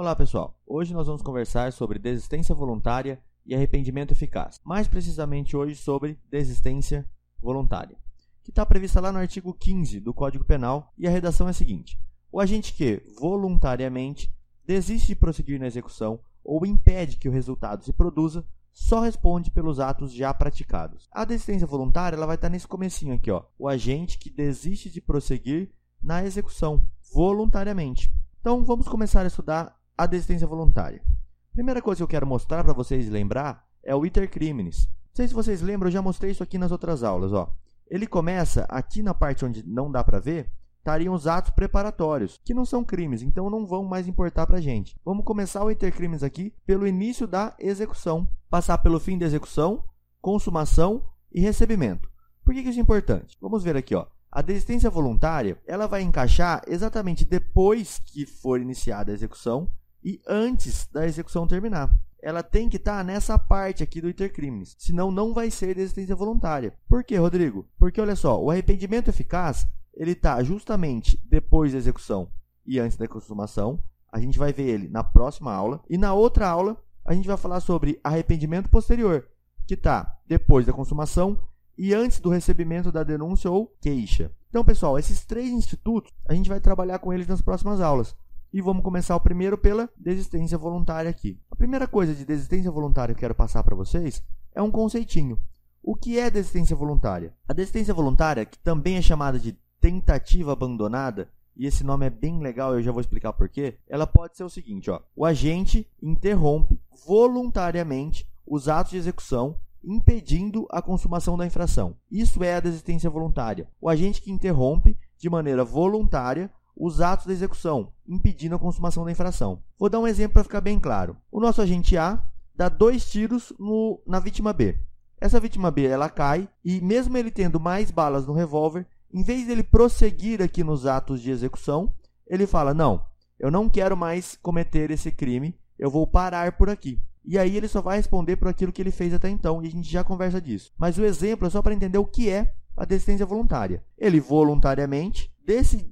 Olá pessoal, hoje nós vamos conversar sobre desistência voluntária e arrependimento eficaz. Mais precisamente hoje sobre desistência voluntária, que está prevista lá no artigo 15 do Código Penal e a redação é a seguinte: o agente que voluntariamente desiste de prosseguir na execução ou impede que o resultado se produza só responde pelos atos já praticados. A desistência voluntária ela vai estar nesse comecinho aqui, ó. O agente que desiste de prosseguir na execução voluntariamente. Então vamos começar a estudar a desistência voluntária. Primeira coisa que eu quero mostrar para vocês lembrar é o iter criminis. Não sei se vocês lembram, eu já mostrei isso aqui nas outras aulas. Ó. Ele começa aqui na parte onde não dá para ver, estariam os atos preparatórios, que não são crimes, então não vão mais importar para a gente. Vamos começar o iter criminis aqui pelo início da execução, passar pelo fim da execução, consumação e recebimento. Por que, que isso é importante? Vamos ver aqui. Ó. A desistência voluntária ela vai encaixar exatamente depois que for iniciada a execução e antes da execução terminar. Ela tem que estar tá nessa parte aqui do intercrimes, senão não vai ser desistência voluntária. Por quê, Rodrigo? Porque olha só, o arrependimento eficaz ele está justamente depois da execução e antes da consumação. A gente vai ver ele na próxima aula. E na outra aula, a gente vai falar sobre arrependimento posterior, que está depois da consumação e antes do recebimento da denúncia ou queixa. Então, pessoal, esses três institutos, a gente vai trabalhar com eles nas próximas aulas. E vamos começar o primeiro pela desistência voluntária aqui. A primeira coisa de desistência voluntária que eu quero passar para vocês é um conceitinho. O que é desistência voluntária? A desistência voluntária, que também é chamada de tentativa abandonada, e esse nome é bem legal, eu já vou explicar porquê, ela pode ser o seguinte, ó. O agente interrompe voluntariamente os atos de execução impedindo a consumação da infração. Isso é a desistência voluntária. O agente que interrompe de maneira voluntária os atos da execução, impedindo a consumação da infração. Vou dar um exemplo para ficar bem claro. O nosso agente A dá dois tiros no, na vítima B. Essa vítima B ela cai e, mesmo ele tendo mais balas no revólver, em vez dele prosseguir aqui nos atos de execução, ele fala: Não, eu não quero mais cometer esse crime, eu vou parar por aqui. E aí ele só vai responder por aquilo que ele fez até então, e a gente já conversa disso. Mas o exemplo é só para entender o que é a desistência voluntária. Ele voluntariamente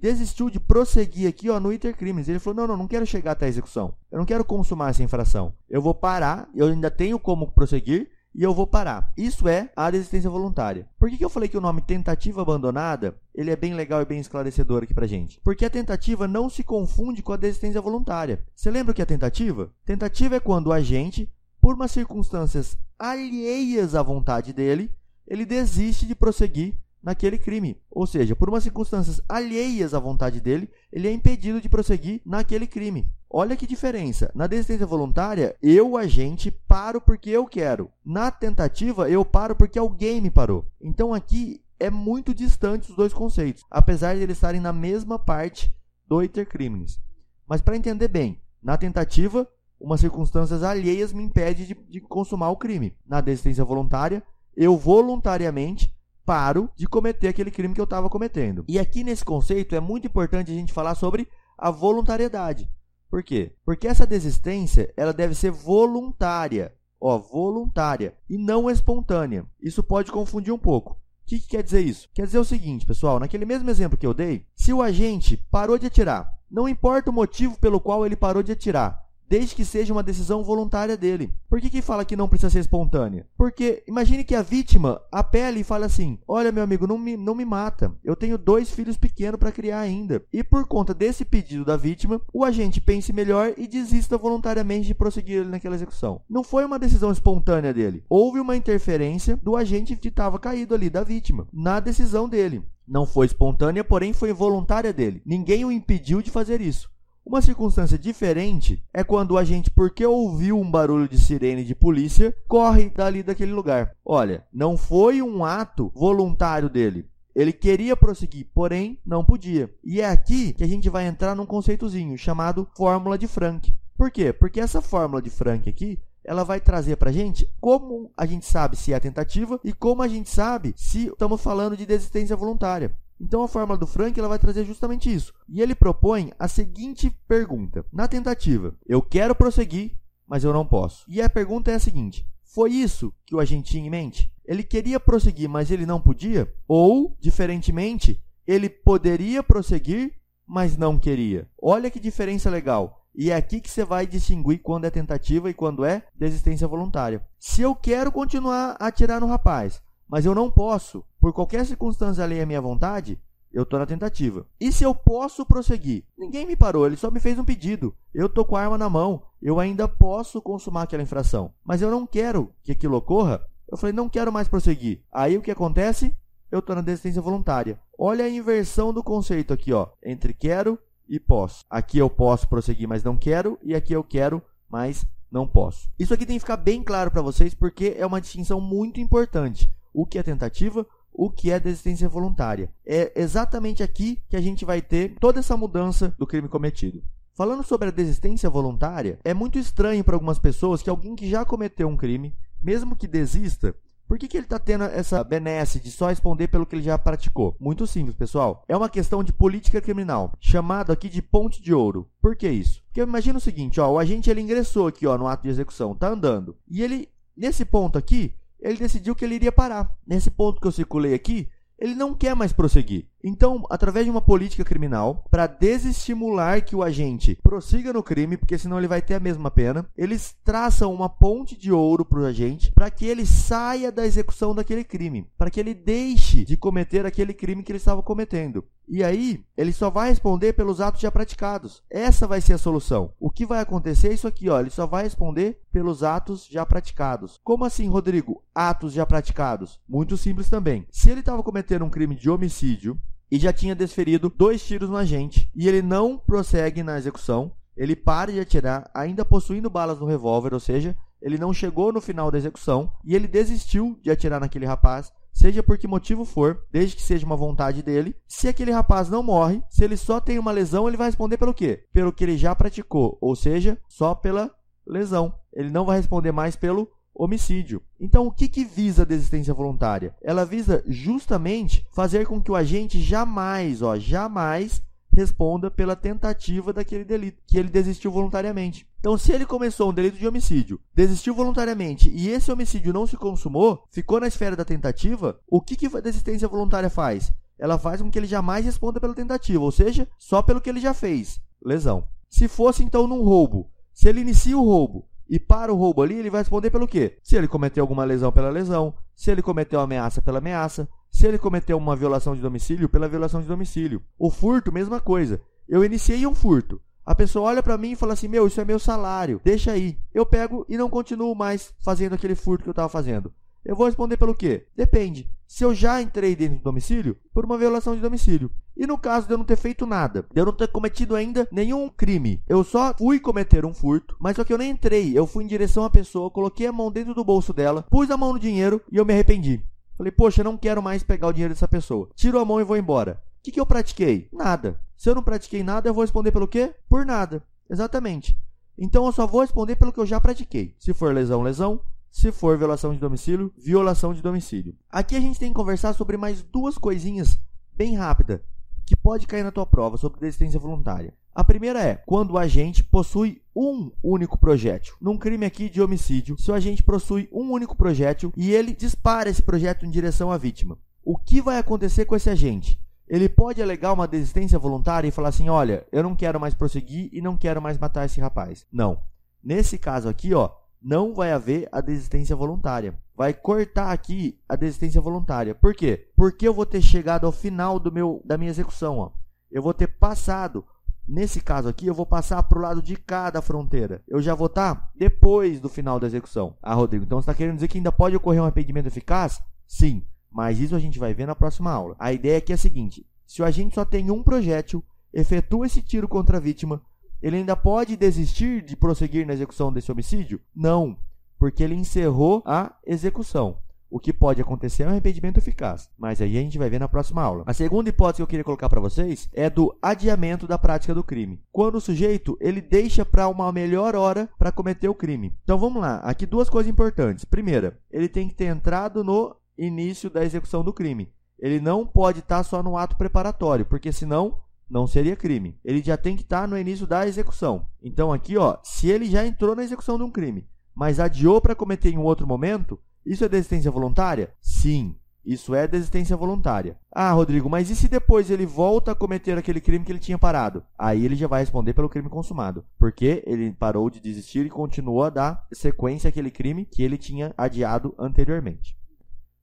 desistiu de prosseguir aqui ó, no intercrimes. Ele falou: não, não, não quero chegar até a execução. Eu não quero consumar essa infração. Eu vou parar, eu ainda tenho como prosseguir, e eu vou parar. Isso é a desistência voluntária. Por que, que eu falei que o nome tentativa abandonada ele é bem legal e bem esclarecedor aqui pra gente? Porque a tentativa não se confunde com a desistência voluntária. Você lembra o que é tentativa? Tentativa é quando o agente, por umas circunstâncias alheias à vontade dele, ele desiste de prosseguir naquele crime. Ou seja, por umas circunstâncias alheias à vontade dele, ele é impedido de prosseguir naquele crime. Olha que diferença. Na desistência voluntária, eu, agente, paro porque eu quero. Na tentativa, eu paro porque alguém me parou. Então aqui é muito distante os dois conceitos, apesar de eles estarem na mesma parte do iter criminis. Mas para entender bem, na tentativa, umas circunstâncias alheias me impedem de, de consumar o crime. Na desistência voluntária, eu voluntariamente paro de cometer aquele crime que eu estava cometendo. E aqui nesse conceito é muito importante a gente falar sobre a voluntariedade. Por quê? Porque essa desistência ela deve ser voluntária, ó, voluntária e não espontânea. Isso pode confundir um pouco. O que, que, quer dizer isso? Quer dizer o seguinte, pessoal, naquele mesmo exemplo que eu dei, se o agente parou de atirar, não importa o motivo pelo qual ele parou de atirar, desde que seja uma decisão voluntária dele. Por que, que fala que não precisa ser espontânea? Porque imagine que a vítima apele e fale assim: Olha, meu amigo, não me, não me mata. Eu tenho dois filhos pequenos para criar ainda. E por conta desse pedido da vítima, o agente pense melhor e desista voluntariamente de prosseguir naquela execução. Não foi uma decisão espontânea dele. Houve uma interferência do agente que estava caído ali, da vítima, na decisão dele. Não foi espontânea, porém foi voluntária dele. Ninguém o impediu de fazer isso. Uma circunstância diferente é quando o agente, porque ouviu um barulho de sirene de polícia, corre dali daquele lugar. Olha, não foi um ato voluntário dele. Ele queria prosseguir, porém não podia. E é aqui que a gente vai entrar num conceitozinho chamado fórmula de Frank. Por quê? Porque essa fórmula de Frank aqui ela vai trazer para a gente como a gente sabe se é tentativa e como a gente sabe se estamos falando de desistência voluntária. Então a fórmula do Frank ela vai trazer justamente isso. E ele propõe a seguinte pergunta: na tentativa, eu quero prosseguir, mas eu não posso. E a pergunta é a seguinte: foi isso que o agente tinha em mente? Ele queria prosseguir, mas ele não podia? Ou, diferentemente, ele poderia prosseguir, mas não queria? Olha que diferença legal. E é aqui que você vai distinguir quando é tentativa e quando é desistência voluntária. Se eu quero continuar a atirar no rapaz, mas eu não posso, por qualquer circunstância alheia à minha vontade, eu estou na tentativa. E se eu posso prosseguir? Ninguém me parou, ele só me fez um pedido. Eu estou com a arma na mão, eu ainda posso consumar aquela infração. Mas eu não quero que aquilo ocorra. Eu falei, não quero mais prosseguir. Aí o que acontece? Eu estou na desistência voluntária. Olha a inversão do conceito aqui, ó, entre quero e posso. Aqui eu posso prosseguir, mas não quero, e aqui eu quero, mas não posso. Isso aqui tem que ficar bem claro para vocês porque é uma distinção muito importante. O que é tentativa, o que é desistência voluntária. É exatamente aqui que a gente vai ter toda essa mudança do crime cometido. Falando sobre a desistência voluntária, é muito estranho para algumas pessoas que alguém que já cometeu um crime, mesmo que desista, por que, que ele está tendo essa benesse de só responder pelo que ele já praticou? Muito simples, pessoal. É uma questão de política criminal, chamado aqui de ponte de ouro. Por que isso? Porque imagina o seguinte, ó, o agente ele ingressou aqui ó, no ato de execução, está andando, e ele, nesse ponto aqui, ele decidiu que ele iria parar. Nesse ponto que eu circulei aqui, ele não quer mais prosseguir. Então, através de uma política criminal, para desestimular que o agente prossiga no crime, porque senão ele vai ter a mesma pena, eles traçam uma ponte de ouro para o agente para que ele saia da execução daquele crime, para que ele deixe de cometer aquele crime que ele estava cometendo. E aí, ele só vai responder pelos atos já praticados. Essa vai ser a solução. O que vai acontecer é isso aqui, ó, ele só vai responder pelos atos já praticados. Como assim, Rodrigo? Atos já praticados? Muito simples também. Se ele estava cometendo um crime de homicídio, e já tinha desferido dois tiros no agente. E ele não prossegue na execução, ele para de atirar, ainda possuindo balas no revólver, ou seja, ele não chegou no final da execução e ele desistiu de atirar naquele rapaz, seja por que motivo for, desde que seja uma vontade dele. Se aquele rapaz não morre, se ele só tem uma lesão, ele vai responder pelo quê? Pelo que ele já praticou, ou seja, só pela lesão. Ele não vai responder mais pelo homicídio. Então, o que, que visa a desistência voluntária? Ela visa justamente fazer com que o agente jamais, ó, jamais responda pela tentativa daquele delito, que ele desistiu voluntariamente. Então, se ele começou um delito de homicídio, desistiu voluntariamente e esse homicídio não se consumou, ficou na esfera da tentativa, o que, que a desistência voluntária faz? Ela faz com que ele jamais responda pela tentativa, ou seja, só pelo que ele já fez, lesão. Se fosse então num roubo, se ele inicia o roubo e para o roubo ali, ele vai responder pelo quê? Se ele cometeu alguma lesão pela lesão, se ele cometeu ameaça pela ameaça, se ele cometeu uma violação de domicílio pela violação de domicílio. O furto, mesma coisa. Eu iniciei um furto. A pessoa olha para mim e fala assim: "Meu, isso é meu salário, deixa aí". Eu pego e não continuo mais fazendo aquele furto que eu estava fazendo. Eu vou responder pelo quê? Depende. Se eu já entrei dentro do domicílio, por uma violação de domicílio. E no caso de eu não ter feito nada, de eu não ter cometido ainda nenhum crime, eu só fui cometer um furto, mas só que eu nem entrei, eu fui em direção à pessoa, coloquei a mão dentro do bolso dela, pus a mão no dinheiro e eu me arrependi. Falei, poxa, eu não quero mais pegar o dinheiro dessa pessoa. Tiro a mão e vou embora. O que, que eu pratiquei? Nada. Se eu não pratiquei nada, eu vou responder pelo quê? Por nada. Exatamente. Então eu só vou responder pelo que eu já pratiquei. Se for lesão, lesão. Se for violação de domicílio, violação de domicílio. Aqui a gente tem que conversar sobre mais duas coisinhas bem rápida que pode cair na tua prova sobre desistência voluntária. A primeira é quando o agente possui um único projétil. Num crime aqui de homicídio, se o agente possui um único projétil e ele dispara esse projétil em direção à vítima, o que vai acontecer com esse agente? Ele pode alegar uma desistência voluntária e falar assim: olha, eu não quero mais prosseguir e não quero mais matar esse rapaz. Não. Nesse caso aqui, ó, não vai haver a desistência voluntária. Vai cortar aqui a desistência voluntária. Por quê? Porque eu vou ter chegado ao final do meu da minha execução, ó. Eu vou ter passado Nesse caso aqui, eu vou passar para o lado de cá da fronteira. Eu já vou estar tá depois do final da execução. Ah, Rodrigo, então você está querendo dizer que ainda pode ocorrer um arrependimento eficaz? Sim, mas isso a gente vai ver na próxima aula. A ideia aqui é a seguinte: se o agente só tem um projétil, efetua esse tiro contra a vítima, ele ainda pode desistir de prosseguir na execução desse homicídio? Não, porque ele encerrou a execução. O que pode acontecer é um arrependimento eficaz, mas aí a gente vai ver na próxima aula. A segunda hipótese que eu queria colocar para vocês é do adiamento da prática do crime. Quando o sujeito ele deixa para uma melhor hora para cometer o crime. Então vamos lá, aqui duas coisas importantes. Primeira, ele tem que ter entrado no início da execução do crime. Ele não pode estar só no ato preparatório, porque senão não seria crime. Ele já tem que estar tá no início da execução. Então aqui, ó, se ele já entrou na execução de um crime, mas adiou para cometer em um outro momento, isso é desistência voluntária? Sim. Isso é desistência voluntária. Ah, Rodrigo, mas e se depois ele volta a cometer aquele crime que ele tinha parado? Aí ele já vai responder pelo crime consumado, porque ele parou de desistir e continuou a dar sequência àquele crime que ele tinha adiado anteriormente.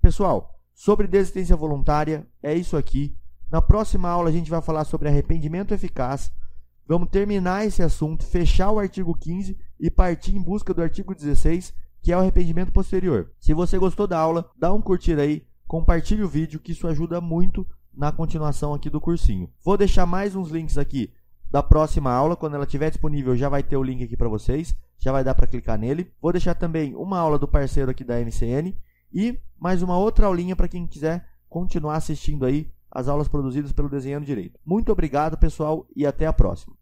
Pessoal, sobre desistência voluntária, é isso aqui. Na próxima aula a gente vai falar sobre arrependimento eficaz. Vamos terminar esse assunto, fechar o artigo 15 e partir em busca do artigo 16, que é o arrependimento posterior. Se você gostou da aula, dá um curtir aí, compartilhe o vídeo, que isso ajuda muito na continuação aqui do cursinho. Vou deixar mais uns links aqui da próxima aula, quando ela estiver disponível já vai ter o link aqui para vocês, já vai dar para clicar nele. Vou deixar também uma aula do parceiro aqui da MCN e mais uma outra aulinha para quem quiser continuar assistindo aí as aulas produzidas pelo Desenhando Direito. Muito obrigado, pessoal, e até a próxima.